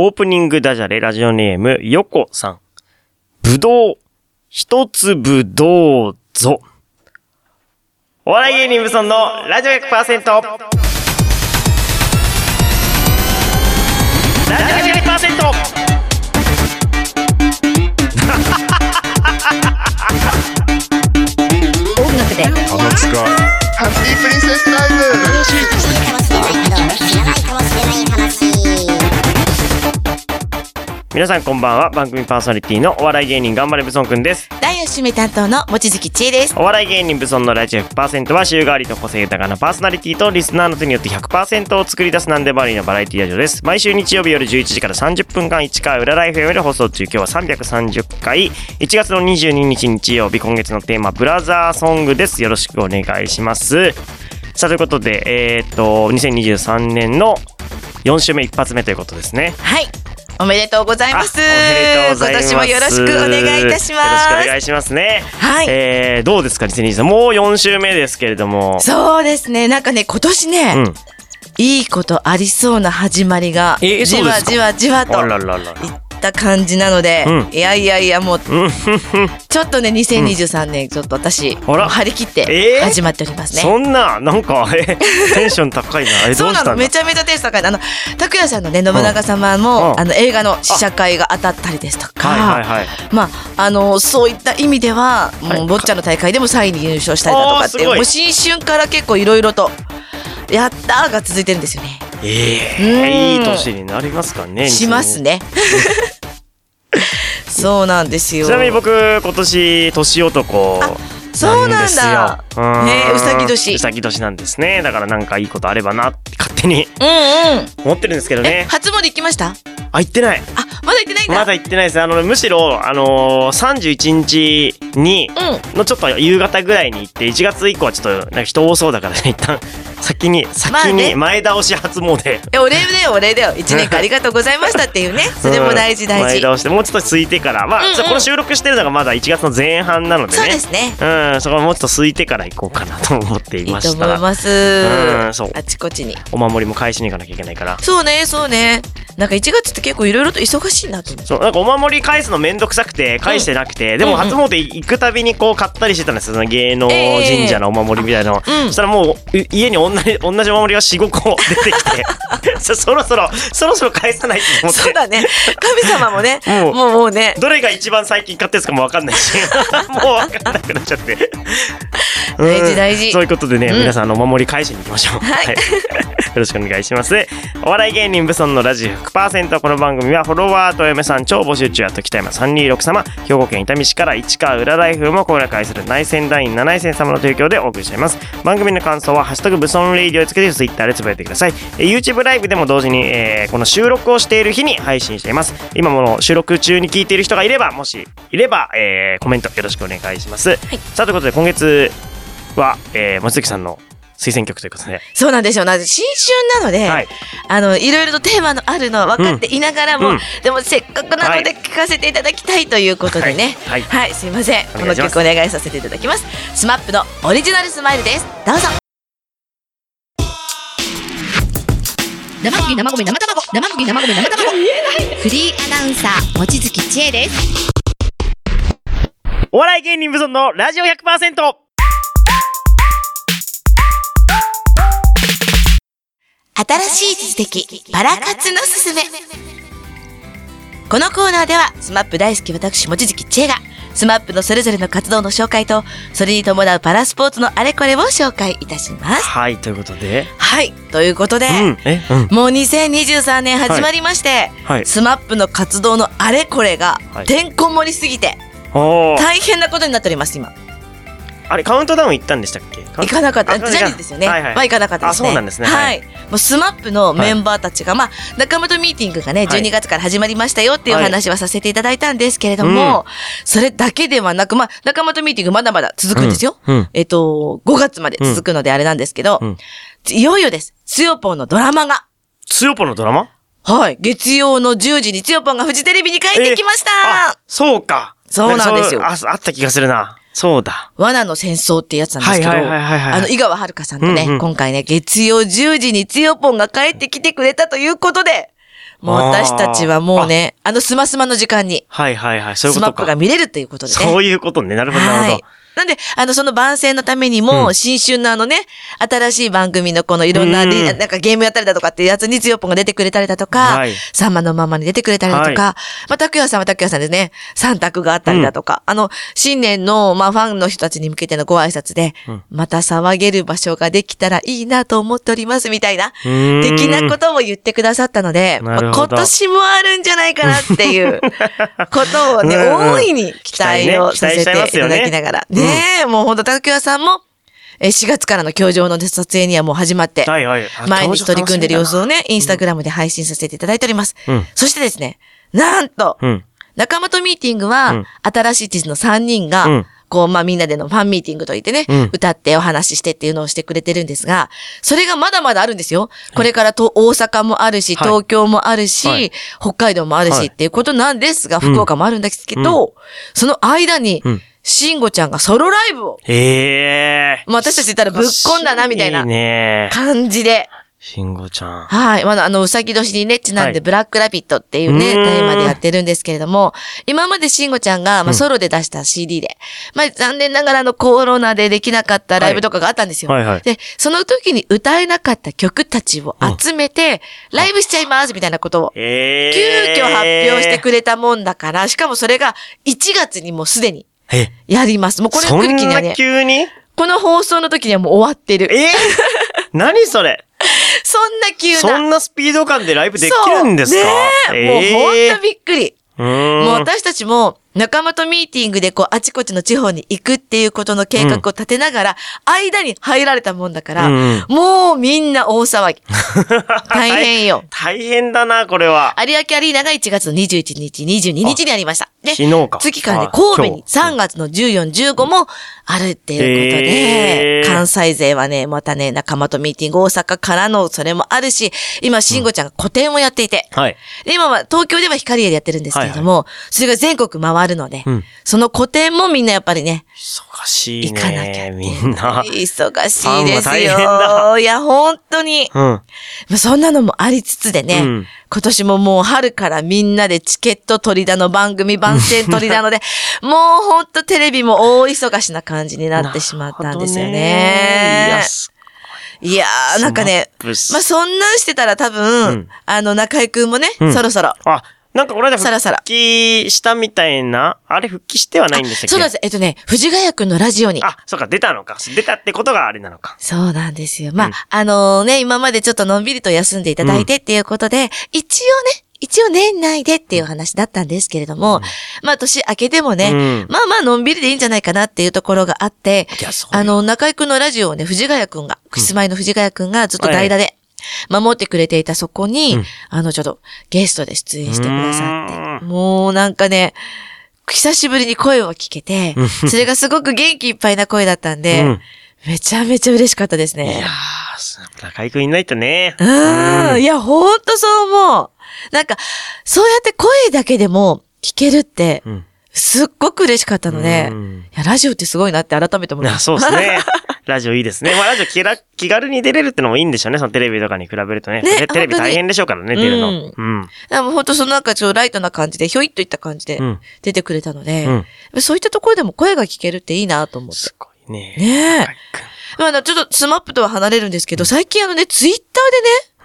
オープニングダジャレラジオネーム、ヨコさん。ぶどう、一粒どうぞ。お笑い芸人ブソンのラジオ100%。ラジオ100%。音楽で。鼻つか。ハッピープリンセスタイム皆さんこんばんは。番組パーソナリティのお笑い芸人頑張れブソンくんです。第4週目担当の望月千恵です。お笑い芸人ブソンのラジオ100%は週替わりと個性豊かなパーソナリティとリスナーの手によって100%を作り出すなんでもありのバラエティラジオです。毎週日曜日夜11時から30分間1回裏ライフ FM で放送中。今日は330回。1月の22日日曜日、今月のテーマ、ブラザーソングです。よろしくお願いします。さあ、ということで、えーっと、2023年の4週目一発目ということですね。はい。おめでとうございます。今年もよろしくお願いいたしまよろしくおす。願いしますね。はいえー、どうですか、2023もう4週目ですけれども。そうですね。なんかね、今年ね、うん。いいことありそうな始まりが、えーじわじわじわとあらららった感じなので、うん。いやいやいや、もう、うん、ちょっとね、2023年、ちょっと私、あら。張り切っえー？て始まっておりますね。そんな、なんか、え、テンション高いな。そううなの、めちゃめちゃテンション高い。あの、拓也さんのね、信長様も、うん。あの、映画の試写会が当たったりですとか、はいはいはい。まあ、あの、そういった意味では、はい。もう、ボッチャの大会でも3位に入賞したりだとかってもう新春から結構いろいろと、やったーが続いてるんですよね。えうんえいい年になりますかね。しますね。そうなんですよ。ちなみに僕、今年、年男。そうなんだんねえうさぎ年うさぎ年なんですね。だからなんかいいことあればなって勝手にうんうん。思ってるんですけどえ、ね。初詣行きました？あ、行ってない。あ、まだ行ってないんだ。まだ行ってないです。あの、むしろ、あのー、31日に、うん。のちょっと夕方ぐらいに行って、1月以降はちょっと、なんか人多そうだからね、一旦、先に、まあ先ねに前倒し初詣。え、お礼だよ、お礼だよ。一年間ありがとうございましたっていうね。それも大事大事。前倒して、もうちょっと空いてから、まあ、うんうんこの収録してるのがまだ1月の前半なのでね。そうですね。うん、そこはもうちょっと空いてから行こうかなと思っていいいました。と思います。うんそうあちこちに。お守りも返しに行かなきゃいけないから。そうね、そうね。なんか1月って結構いろいろと忙しいなと思う。そう、なんかお守り返すのめんどくさくて返してなくて、でもうんうん初詣行くたびにこう買ったりしてたんですよ。その芸能神社のお守りみたいなの。ええうんそしたらもうう家に同じ同じお守りが4、5個出てきて そ、そろそろ、そろそろ返さないと思って。そうだね。神様もね、もうもうもうね、どれが一番最近買ってるんですかもわかんないし、もうわかんなくなっちゃって。大事大事うんそういうことでね、うん皆さんあのお守り返しに行きましょう。はい よろしくお願いします。お笑い芸人ブソンのラジオ100%この番組はフォロワーと嫁さん超募集中やと北山326様、兵庫県伊丹市から市川裏ライフもこれ会する内戦団員七井線様の提供でお送りしています。番組の感想はハッシュタグブソンレイディオをつけてツイッターでつぶやいてください。えー YouTube ライブでも同時に、えーこの収録をしている日に配信しています。今もの収録中に聞いている人がいれば、もしいれば、えーコメントよろしくお願いします。さあ、ということで今月は、えー、望月さんの推薦曲ということで、そうなんですよ。な新春なので、はいあの、いろいろとテーマのあるのは分かっていながらも、うんうんでもせっかくなのはいで聞かせていただきたいということでね。はいはい、すいません。この曲お願いさせていただきます。スマップのオリジナルスマイルです。どうぞ。生麦生米生卵生麦生米生卵フリーアナウンサー望月千恵ですお笑い芸人無尊のラジオ 100%! 新しい知的パラ活のすすめ。このコーナーではスマップ大好き私望月千恵がスマップのそれぞれの活動の紹介とそれに伴うパラスポーツのあれこれを紹介いたします。はい、ということで、はいということで、うん、え、うん。もう2023年始まりまして、はい。スマップの活動のあれこれがはい。てんこ盛りすぎて大変なことになっております今あれ、カウントダウン行ったんでしたっけ？行かなかった。あジャニーズですよね。はいはいは行かなかったですね。あそうなんですねは。はいもうスマップのメンバーたちが、まあ、仲間とミーティングがね、はい12月から始まりましたよっていうおはい話はさせていただいたんですけれども、それだけではなく、まあ、仲間とミーティングまだまだ続くんですよ。うんうんえっと、5月まで続くのであれなんですけど、うんいよいよです。つよぽんのドラマが。つよぽのドラマ？はい。月曜の10時につよぽんがフジテレビに帰ってきました、あ、そうか。そうなんですよあ、あった気がするな。そうだ。罠の戦争ってやつなんですけど、はいはいはいはいはいあの、井川遥さんとね、うんうん今回ね、月曜10時につよぽんが帰ってきてくれたということで、もう私たちはもうね、あのスマスマの時間に、はいはいはい。そういうことか。スマップが見れるということでね。そういうことね。なるほどなるほど。はい。なんで、あの、その番宣のためにうも、ん。新春のあのね、新しい番組のこのいろんななんかゲームやったりだとかっていうやつにつよぽんが出てくれたりだとか、はい。さんまのまんまに出てくれたりだとか、はまあ、たくやさんはたくやさんでね、さんタクがあったりだとか、あの、新年の、まあ、ファンの人たちに向けてのご挨拶で、うん。また騒げる場所ができたらいいなと思っております、みたいな、的なことも言ってくださったので、まあ今年もあるんじゃないかなっていうことをね、大いに期待をさせていただきながら。ねね。え、もうほんと、竹谷さんも、えー4月からの教場の撮影にはもう始まって、はいはい。あ毎日取り組んでる様子をね。ね、インスタグラムで配信させていただいております。うん。そしてですね、なんと、うん。仲間とミーティングうはん、新しい地図の3人が、うん。こう、まあ、みんなでのファンミーティングといってね、うん。歌ってお話ししてっていうのをしてくれてるんですが、それがまだまだあるんですよ。これからと大阪もあるし、はい。東京もあるし、はい。北海道もあるはい。しっていうことなんですが、福岡もあるんですけど、その間にうん、慎吾ちゃんがソロライブを、ええまあ私たち言ったらぶっこんだなみたいな感じで、慎吾ちゃん。はい。まだあの、うさぎ年にね、ちなんで、はい。ブラックラビットっていうね、うーん。テーマでやってるんですけれども、今まで慎吾ちゃんが、まあ、ソロで出した CD で、まあ、残念ながらあの、コロナでできなかったライブとかがあったんですよ。はいはい。で、その時に歌えなかった曲たちを集めて、ライブしちゃいますみたいなことを、え急え遽発表してくれたもんだから、しかもそれが1月にもうすでにえ、やります。もうこれそんな来る気にはね、急に？この放送の時にはもう終わってる。え？何それ？そんな急な。そんなスピード感でライブできるんですか？ねえ。もうほんとびっくり。もう私たちも仲間とミーティングでこうあちこちの地方に行くっていうことの計画を立てながら、間に入られたもんだから、うんもうみんな大騒ぎ。大変よ。大変だな、これは。有明アリーナが1月の21日、22日にありました。で、昨日か次からね、あ神戸に今日3月の14、15もあるっていうことで、関西勢はね、またね、仲間とミーティング大阪からのそれもあるし、今、慎吾ちゃんが個展をやっていて、はい。で今は東京では光栄でやってるんですけれども、それが全国回るので、うんその個展もみんなやっぱりね、忙しい行かなきゃ。みんな。忙しいですよ。だいや、本当に。うん。まあそんなのもありつつでね、うん今年ももう春からみんなでチケット取りだの番組番宣取りだので、もうほんとテレビも大忙しな感じになってしまったんですよね。いや、ー、なんかね、まあそんなんしてたら多分、うんあの中井くんもね、うんそろそろ、あ、なんかこの間さらさら復帰したみたいな、あれ復帰してはないんでしたっけそうなんです。えっとね、藤ヶ谷くんのラジオに。あ、そうか、出たのか。出たってことがあれなのか。そうなんですよ。まあ、うんあのね、今までちょっとのんびりと休んでいただいてっていうことで、一応ね、一応年内でっていう話だったんですけれども、まあ年明けてもね、うんまあまあのんびりでいいんじゃないかなっていうところがあってあの、中井くんのラジオをね、藤ヶ谷くんが、キスマイの藤ヶ谷くんがずっと代打で、守ってくれていたそこに、うんあの、ちょっとゲストで出演してくださうって、もうなんかね、久しぶりに声を聞けて、それがすごく元気いっぱいな声だったんで、うんめちゃめちゃ嬉しかったですいやね。ー、中井くんいないとね。うん。いや、ほんとそう思う。なんか、そうやって声だけでも聞けるって、うん。すっごく嬉しかったので、うんいや、ラジオってすごいなって改めて思いました。そうですね。ラジオいいですね。まあ、ラジオ気ら 気軽に出れるってのもいいんでしょうね。そのテレビとかに比べるとね。ねテテレビ大変でしょうからね、出るの。ううん。でも本当そのなんかちょっとライトな感じで、ひょいっといった感じでうん出てくれたので、うんそういったところでも声が聞けるっていいなと思って。すごいね。ねえまあちょっとスマップとは離れるんですけど、最近あのね、ツイッタ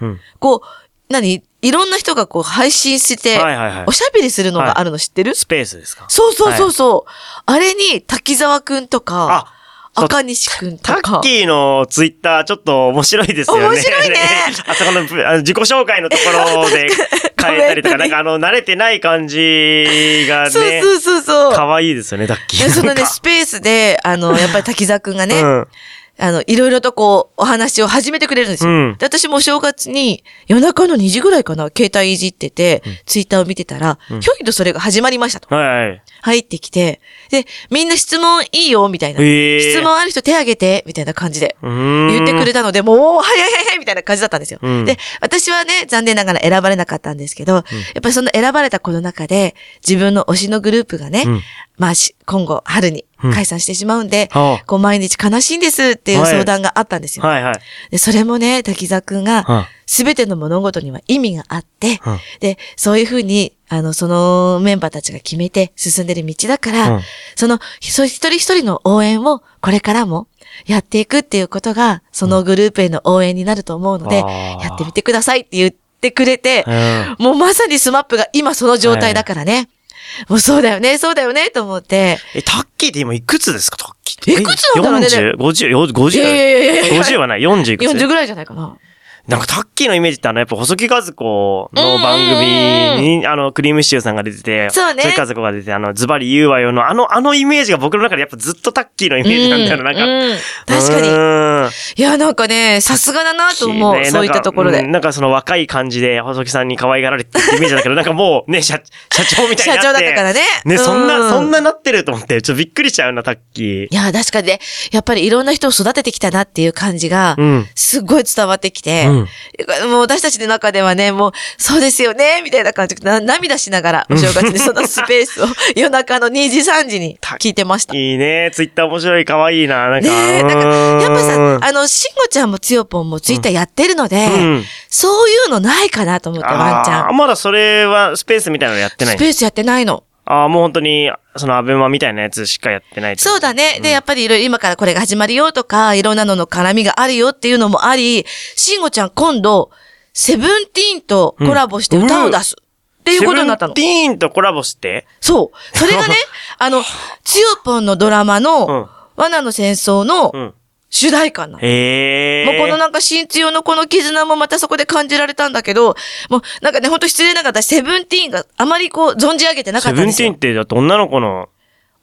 ーでね。こう、何いろんな人がこう配信しておしゃべりするのがあるの知ってる、スペースですか？そうそうそうそう。あれに、滝沢くんとか、赤西くんとタかッ。キーのツイッターちょっと面白いですよね。面白いね あそこのぶあの自己紹介のところで 変えたりとか、なんかあの、慣れてない感じがそうね、そうそうそう。可愛いですよね、タッキー。でそのね、スペースで、あの、やっぱり滝沢くんがね、うんあの、いろいろとこう、お話を始めてくれるんですよ。うんで私もお正月に、夜中の2時ぐらいかな、携帯いじってて、ツイッターを見てたら、ひょいとそれが始まりましたと。はいはい。入ってきて、で、みんな質問いいよ、みたいな。へー質問ある人手挙げて、みたいな感じで。言ってくれたので、もう、はいはいはいはいみたいな感じだったんですよ。うんで、私はね、残念ながら選ばれなかったんですけど、やっぱりその選ばれた子の中で、自分の推しのグループがね、うんまあし、今後、春に解散してしまうんで、はあ。こう、毎日悲しいんですっていうはい相談があったんですよ。はい。はい。で、それもね、滝沢くんがはあ、すべての物事には意味があって、うん。で、そういうふうに、あの、そのメンバーたちが決めて進んでる道だから、うん。その、一人一人の応援をこれからもやっていくっていうことが、そのグループへの応援になると思うので、やってみてくださいって言ってくれて、うん。もうまさにスマップが今その状態だからね。もうそうだよね、そうだよね、と思って。え、タッキーって今いくつですか、タッキーって？いくつなんだろうね ?40、50、50? い？やいやいやいや50はない、40いくつ？40ぐらいじゃないかな。なんかタッキーのイメージってあの、やっぱ細木和子の番組に、あの、クリームシチューさんが出てて、そうね細木和子が出てて、あの、ズバリ言うわよの、あの、あのイメージが僕の中でやっぱずっとタッキーのイメージなんだよな、なんか。うん確かに。に。いや、なんかね、さすがだなと思う。ねそういったところで。なんかその若い感じで、細木さんに可愛がられてるイメージだけど、なんかもうね、社、社長みたいにな。社長だったからねね、そんうな、んそんななってると思って、ちょっとびっくりしちゃうな、タッキー。いや、確かにね、やっぱりいろんな人を育ててきたなっていう感じがう、ん。すっごい伝わってきて、うんもう私たちの中ではね、もう、そうですよね、みたいな感じで、な涙しながら、お正月にそのスペースを 夜中の2時3時に聞いてました。いいね。ツイッター面白い、可愛いな。なんか。ねえ、だから、やっぱさ、うんあの、しんごちゃんもつよぽんもツイッターやってるので、うんそういうのないかなと思って、ワンちゃん。あーまだそれはスペースみたいなのやってないス。ペースやってないの。ああ、もう本当に、そのアベマみたいなやつしかやってない。そうだね。で、やっぱりいろいろ今からこれが始まるよとか、いろんなのの絡みがあるよっていうのもあり、しんごちゃん今度、セブンティーンとコラボして歌を出す。っていうことになったのセ。ブンティーンとコラボして？そう。それがね、あの、つよぽんのドラマうんの、罠の戦争のうん。主題歌なの。へえ。もうこのなんか新つよのこの絆もまたそこで感じられたんだけど、もうなんかね、ほんと失礼ながら私セブンティーンがあまりこう存じ上げてなかセったんですよブンティーンっ。て、だって女の子の、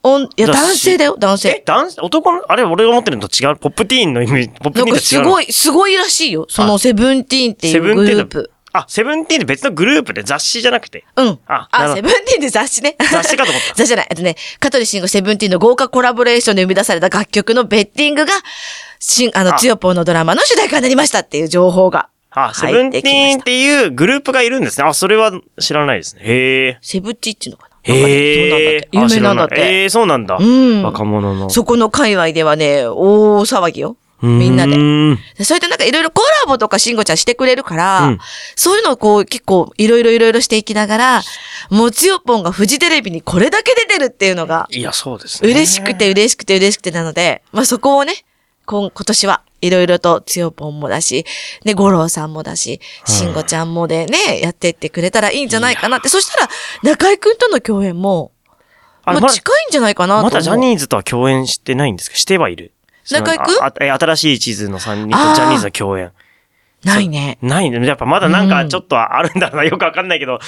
おんいや、男性だよ、男え性。、男性、男の、あれ俺が思ってるのと違う？ポップティーンのイメージ、ポップテなんかィーンと違うの。すごい、すごいらしいよ。そのセブンティーンっていうグループ。あ、セブンティーンって別のグループで雑誌じゃなくて。うん。あ、あセブンティーンって雑誌ね。雑誌かと思った雑誌じゃない。えっとね、香取慎吾セブンティーンの豪華コラボレーションで生み出された楽曲のベッティングが、しん、あの、あつよぽんのドラマの主題歌になりましたっていう情報が。あ、セブンティ。ーンっていうグループがいるんですね。あ、それは知らないですね。へえ。セブチっていうのかな？へえ。そうなんだって。有名なんだって。ええ、そうなんだ。うん若者の。そこの界隈ではね、大騒ぎよ。みんなでう。ーんでそれでなんかいろいろコラボとかしんごちゃんしてくれるから、うんそういうのをこう結構いろいろいろいろしていきながら、もうつよぽんがフジテレビにこれだけ出てるっていうのが、いや、そうですね。嬉しくて嬉しくて嬉しくてなので、まあそこをね、今今年はいろいろとつよぽんもだし、ね、五郎さんもだし、しんごちゃんもでね、やってってくれたらいいんじゃないかなって。そしたら、中井くんとの共演も、あままあ近いんじゃないかなと。まだジャニーズとは共演してないんですか？してはいる。中居君？そのああえ新しい地図の3人とジャニーズの共演。ないね。ないね。やっぱまだなんかちょっとあるんだろうな。よくわかんないけど。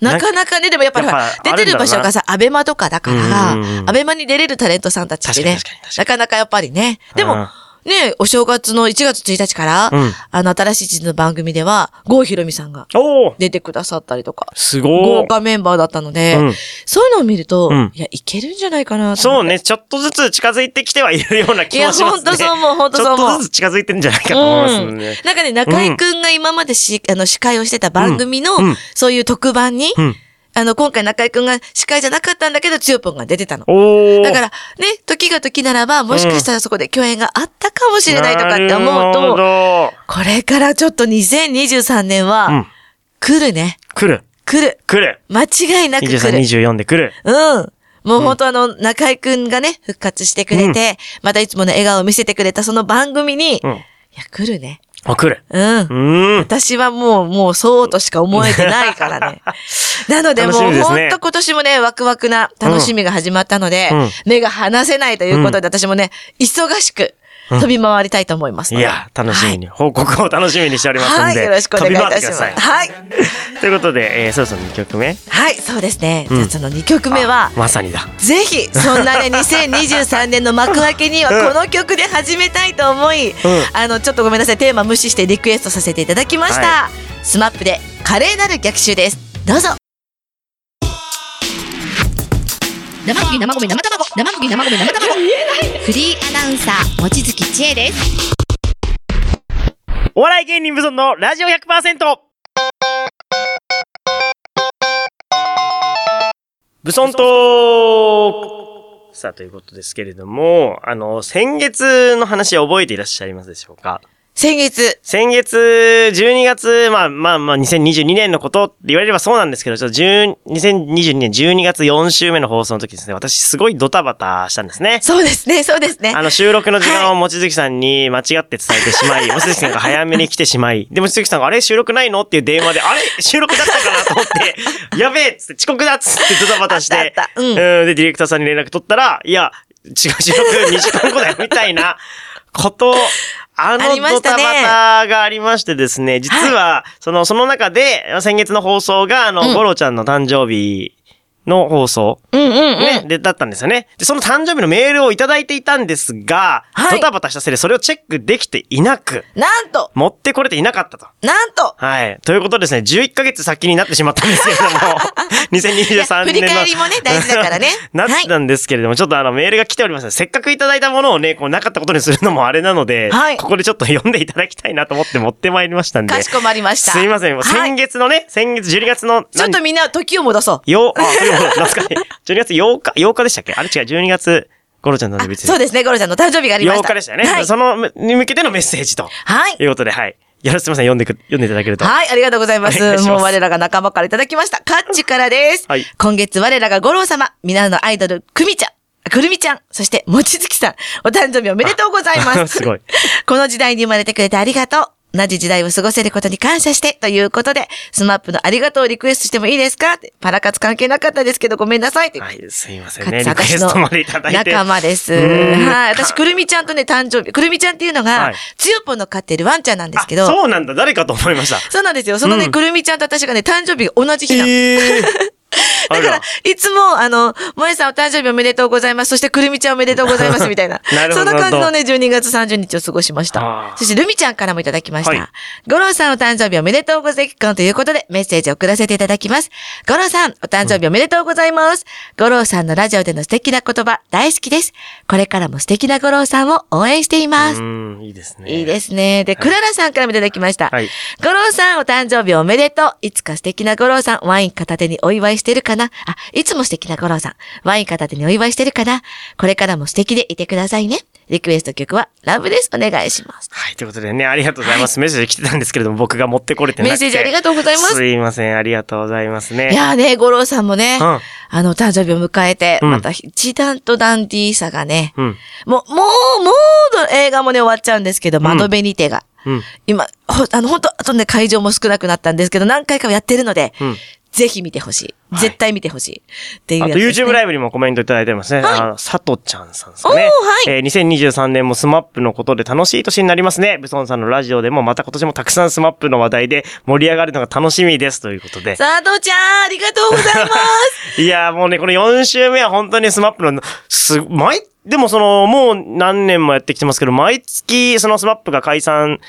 なかなかね、でもやっぱり出てる場所がさ、アベマとかだからアベマに出れるタレントさんたちってねなかなかやっぱりね。でもうん、ね、お正月の1月1日からうん、あの、新しい地図の番組では、郷ひろみさんが出てくださったりとか、すごい。豪華メンバーだったのでうん、そういうのを見るとうん、いや、いけるんじゃないかな。そうね。ちょっとずつ近づいてきてはいるような気もしますね。いやほんとそう思うほんとそう思うちょっとずつ近づいてるんじゃないかと思いますね。なんかね、中井くんが今までし、あの、司会をしてた番組のそういう特番に、うん。あの、今回中井くんが司会じゃなかったんだけど、つよぽんが出てたの。だから、ね、時が時ならば、もしかしたらそこで共演があったかもしれないとかって思うと、どこれからちょっと2023年うんは、来るね。来る。来る。来る。間違いなく来23、る。24で来る。うん。もう本当あの、中井くんがね、復活してくれて、またいつもの笑顔を見せてくれたその番組に、いうん。や、来るね。あ、来る。うんう。ーん。私はもう、もうそうとしか思えてないからね。なのでもう、ほんと今年もね、ワクワクな楽しみが始まったので、うん目が離せないということで、私もね、忙しく飛び回りたいと思います。いや、楽しみに、報告を楽しみにしておりますんで。はい、よろしくお願いいたします。はい。い。ということで、えー、そろそろ2曲目。はい、そうですね。うんじゃあその2曲目はあ、まさにだ。ぜひ、そんなね、2023年の幕開けにはうんこの曲で始めたいと思い、んあの、ちょっとごめんなさい、テーマ無視してリクエストさせていただきました。はスマップで華麗なる逆襲です。どうぞ。生麦生米生卵生麦生米生卵フリーアナウンサー、望月千恵です。お笑い芸人無尊のラジオ 100%! ブソントークさあ、ということですけれども、あの、先月の話覚えていらっしゃいますでしょうか？先月。先月、12月、まあまあまあ、2022年のことって言われればそうなんですけど、ちょっと10 2022年12月4週目の放送の時ですね、私すごいドタバタしたんですね。そうですね、そうですね。あの、収録の時間を望月さんに間違って伝えてしまい、望月さんが早めに来てしまい、で、望月さんが、あれ収録ないのっていう電話で、あれ収録だったかなと思って、やべえっつって遅刻だっつってドタバタして、あったあったうんで、ディレクターさんに連絡取ったら、いや、違う収録2時間後だよ、みたいなこと、ああのドタバタがありましてですね、実は、その、その中で、先月の放送が、あの、うん。ゴロちゃんの誕生日の放送、うんうんうん。ね、で、だったんですよね。で、その誕生日のメールをいただいていたんですが、はいドタバタしたせいでそれをチェックできていなく、なんと持ってこれていなかったと。なんとはい。ということでですね、11ヶ月先になってしまったんですけれども、2023年の。振り返りもね大事だからね なったんですけれども、ちょっとあの、メールが来ておりますせっかくいただいたものをね、こう、なかったことにするのもあれなので、はいここでちょっと読んでいただきたいなと思って持ってまいりましたんで。かしこまりました。すいません。もうはい先月のね、先月12月の、ちょっとみんな時を戻そう。よ、あ、懐かしい。12月8日、8日でしたっけ？あれ違う、12月、ゴロちゃんの誕生日そうですね、ゴロちゃんの誕生日がありました。8日でしたよね。はい。その、に向けてのメッセージと。はいいうことで、はい。よろしくすみません。読んでく、読んでいただけると。はい、ありがとうございます。ますもう我らが仲間からいただきました。カッチからです。はい今月我らが五郎様、皆のアイドル、クミちゃん。くるみちゃん、そして、もちづきさん、お誕生日おめでとうございます。すごい。この時代に生まれてくれてありがとう。同じ時代を過ごせることに感謝して、ということで、スマップのありがとうをリクエストしてもいいですか？パラ活関係なかったですけど、ごめんなさいって。はい、すいませんね。リクエストまでいただいて。仲間です。はい。私、くるみちゃんとね、誕生日。くるみちゃんっていうのが、はいつよぽんの飼ってるワンちゃんなんですけあど、そうなんだ。誰かと思いました。そうなんですよ。そのね、うんくるみちゃんと私がね、誕生日が同じ日なの。ええ だから、いつも、あの、萌えさんお誕生日おめでとうございます。そして、くるみちゃんおめでとうございます。みたいな。なるほどそんな感じのね、12月30日を過ごしましあたー。そして、ルミちゃんからもいただきました。はいゴローさんお誕生日おめでとうございます。ということで、メッセージを送らせていただきます。ゴローさん、お誕生日おめでとうございます。ゴローさんのラジオでの素敵な言葉、大好きです。これからも素敵なゴローさんを応援しています。うん、いいですね。いいですね。で、クララさんからもいただきました。はいゴローさん、お誕生日おめでとう。いつか素敵なゴローさん、ワイン片手にお祝いしてるかな？あ、いつも素敵なゴローさん、ワイン片手にお祝いしてるかな？これからも素敵でいてくださいね。リクエスト曲は、ラブです。お願いします。はい、ということでね、ありがとうございます。メッセージ来てたんですけれども、僕が持ってこれてなくて。メッセージありがとうございますすいません、ありがとうございますね。いやーね、ゴローさんもね、うんあの、誕生日を迎えて、うんまた一段とダンディーさがね、うん。もう、もう、もう、映画もね、終わっちゃうんですけど、窓辺にてが。うん。今、ほ、あの、本当あとね、会場も少なくなったんですけど、何回かはやってるので、うんぜひ見てほしい。はい絶対見てほしい。っていうあと YouTube ライブにもコメントいただいてますね。はいあの、佐藤ちゃんさんですかね。はいえー2023年もスマップのことで楽しい年になりますね。ブソンさんのラジオでもまた今年もたくさんスマップの話題で盛り上がるのが楽しみですということで。佐藤ちゃん、ありがとうございます。いやーもうね、この4週目は本当にスマップの、す、毎、でもその、もう何年もやってきてますけど、毎月そのスマップが解散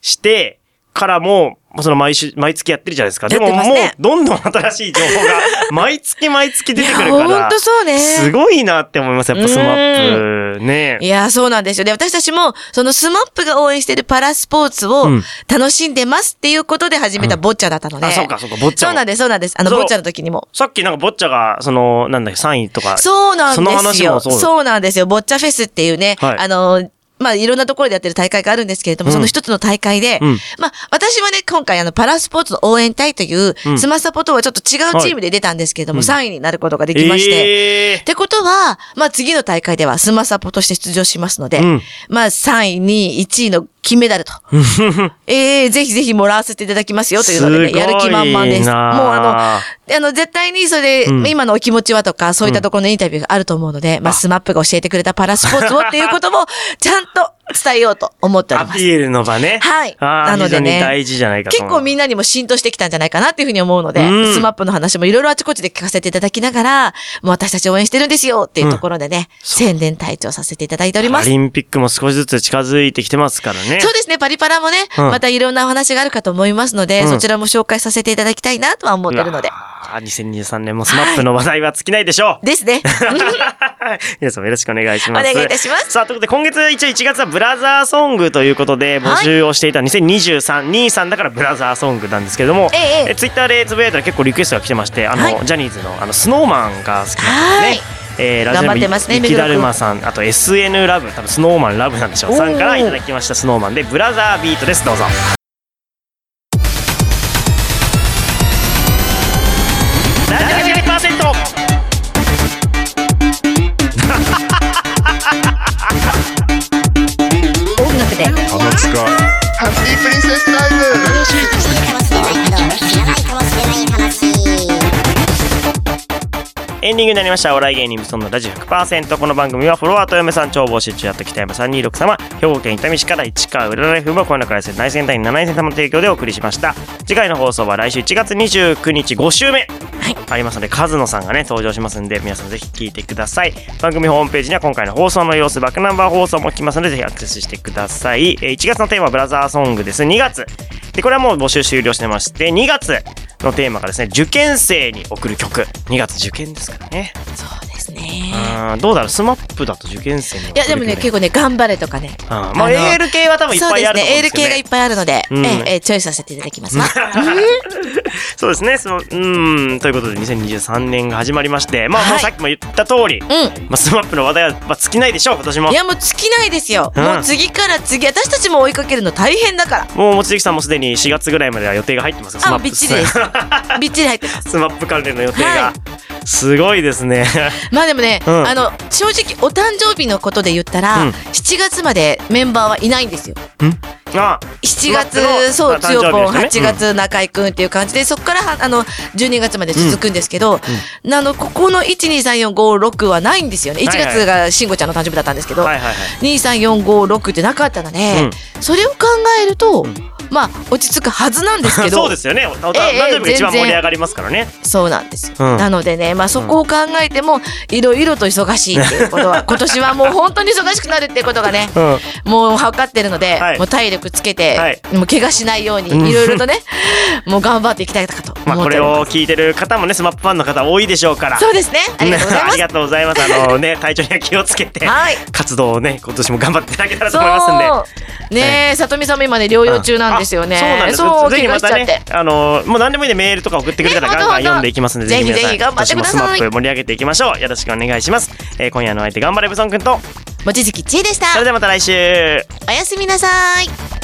して、からもう、その毎週、毎月やってるじゃないですか。でももうどんどん新しい情報が、毎月毎月出てくるから。いやほんとそうねすごいなって思います、やっぱスマップ。ねいや、そうなんですよ。で、私たちも、そのスマップが応援しているパラスポーツをうん楽しんでますっていうことで始めたボッチャだったので。あそうかそうかボッチャもそうなんです、そうなんです。あの、ボッチャの時にも。さっきなんかボッチャが、その、なんだっけ、3位とか。そうなんそのですよ。話もそうそうなんですよ。ボッチャフェスっていうね、はいあの、まあ、いろんなところでやってる大会があるんですけれども、うん。その一つの大会で、うん。まあ、私はね、今回あの、パラスポーツの応援隊という、うん。スマサポとはちょっと違うチームで出たんですけれども、3位になることができまして、えってことは、まあ次の大会ではスマサポとして出場しますので、うん。まあ3位、2位、1位の金メダルと。ええぜひぜひもらわせていただきますよというのでね、やる気満々です。もうあの、あの、絶対にそれで、うん。今のお気持ちはとか、そういったところのインタビューがあると思うので、まあスマップが教えてくれたパラスポーツをっていうことも、ちゃんと伝えようと思っております。アピールの場ね。はい。なのでね。大事じゃないかと結構みんなにも浸透してきたんじゃないかなっていうふうに思うので、うんスマップの話もいろいろあちこちで聞かせていただきながら、もう私たち応援してるんですよっていうところでね、宣伝隊長させていただいております。パリンピックも少しずつ近づいてきてますからね。そうですね、パリパラもね、うんまたいろんなお話があるかと思いますので、うんそちらも紹介させていただきたいなとは思ってるので。あー2023年もスマップの話題は尽きないでしょう。ですね。皆さんもよろしくお願いします。お願いいたしますさあ、ということで今月一応1月はブラザーソングということで募集をしていた2023、23だからブラザーソングなんですけれども、ええツイッターでつぶやいたら結構リクエストが来てまして、あの、はい。ジャニーズのあのスノーマンが好きなんですね。はい。えー、ラジオネーム頑張ってますね雪だるまさんあと SN ラブ多分スノーマンラブなんでしょう。さんからいただきましたスノーマンでブラザービートです。どうぞエンディングになりました。お笑い芸人無尊のラジオ100%。この番組はフォロワーと嫁さん超募集中やった北山326様、兵庫県伊丹市から市川浦ライフもこの中から内戦隊員7戦様の提供でお送りしました。次回の放送は来週1月29日5週目。ありますので、カズノさんがね、登場しますんで、皆さんぜひ聞いてください。番組ホームページには今回の放送の様子、バックナンバー放送も来ますので、ぜひアクセスしてください。えー1月のテーマはブラザーソングです。2月。で、これはもう募集終了してまして、2月のテーマがですね、受験生に送る曲。2月受験ですからね。そうね。どうだろう？スマップだと受験生いや、でもね、結構ね、頑張れとかね。構、うんまあ、あのエール系は多分いっぱいあると思うんそうですね。エールですけど、ね、系がいっぱいあるので、うんええええチョイスさせていただきます。ま あそうですねそのうんということで2023年が始まりましてまあ、はいもうさっきも言った通り、うまあ、スマップの話題は、まあ、尽きないでしょう今年もん。いや、もう尽きないですよ。うんもう次から次、私たちも追いかけるの大変だから。もう望月さんもすでに4月ぐらいまでは予定が入ってますよスマあ、ップびっちりです。びっちり入ってます。スマップ関連の予定が、はすごいですね。まあでもね、うん。あの、正直お誕生日のことで言ったら、うん。7月までメンバーはいないんですよ。あ7マップの月、そう、誕つよぽん、生日ですね8月、中居くんっていう感じで、そこからは、あの、12月まで続くんですけど、あの、ここの1、2、3、4、5、6はないんですよね。1はいはい。月が慎吾ちゃんの誕生日だったんですけど、はいはいはい。2、3、4、5、6ってなかったので、それを考えると、まあ、落ち着くはずなんですけど、そうですよね誕ええ生日が一番盛り上がりますからね、そうなんですよ。うんなのでね、まあそこを考えても、いろいろと忙しいっていうことは、今年はもう本当に忙しくなるっていうことがね、うんもう分かってるので、はいもう体力つけて、はいもう怪我しないように、うんいろいろとね、もう頑張っていきたいかとまあ、これ。を聞いてる方もねスマップファンの方多いでしょうからそうですね。ありがとうございあます。りがとうございます。あのね、体調には気をつけて、はい活動をね、今年も頑張っていただけたらと思いますんで。ねえ、さとみさんも今ね、療養中なんですよね。あそうなんですそう、ぜひまたねあのもう何でもいいんでメールとか送ってくれたらねガンガン読んでいきますんで、ぜひ皆さんぜひ頑張ってくださいスマップ盛り上げていきましょう。よろしくお願いします。えー今夜のお相手、頑張れブソン君と、望月千恵でしたそれ。ではまた来週。おやすみなさい。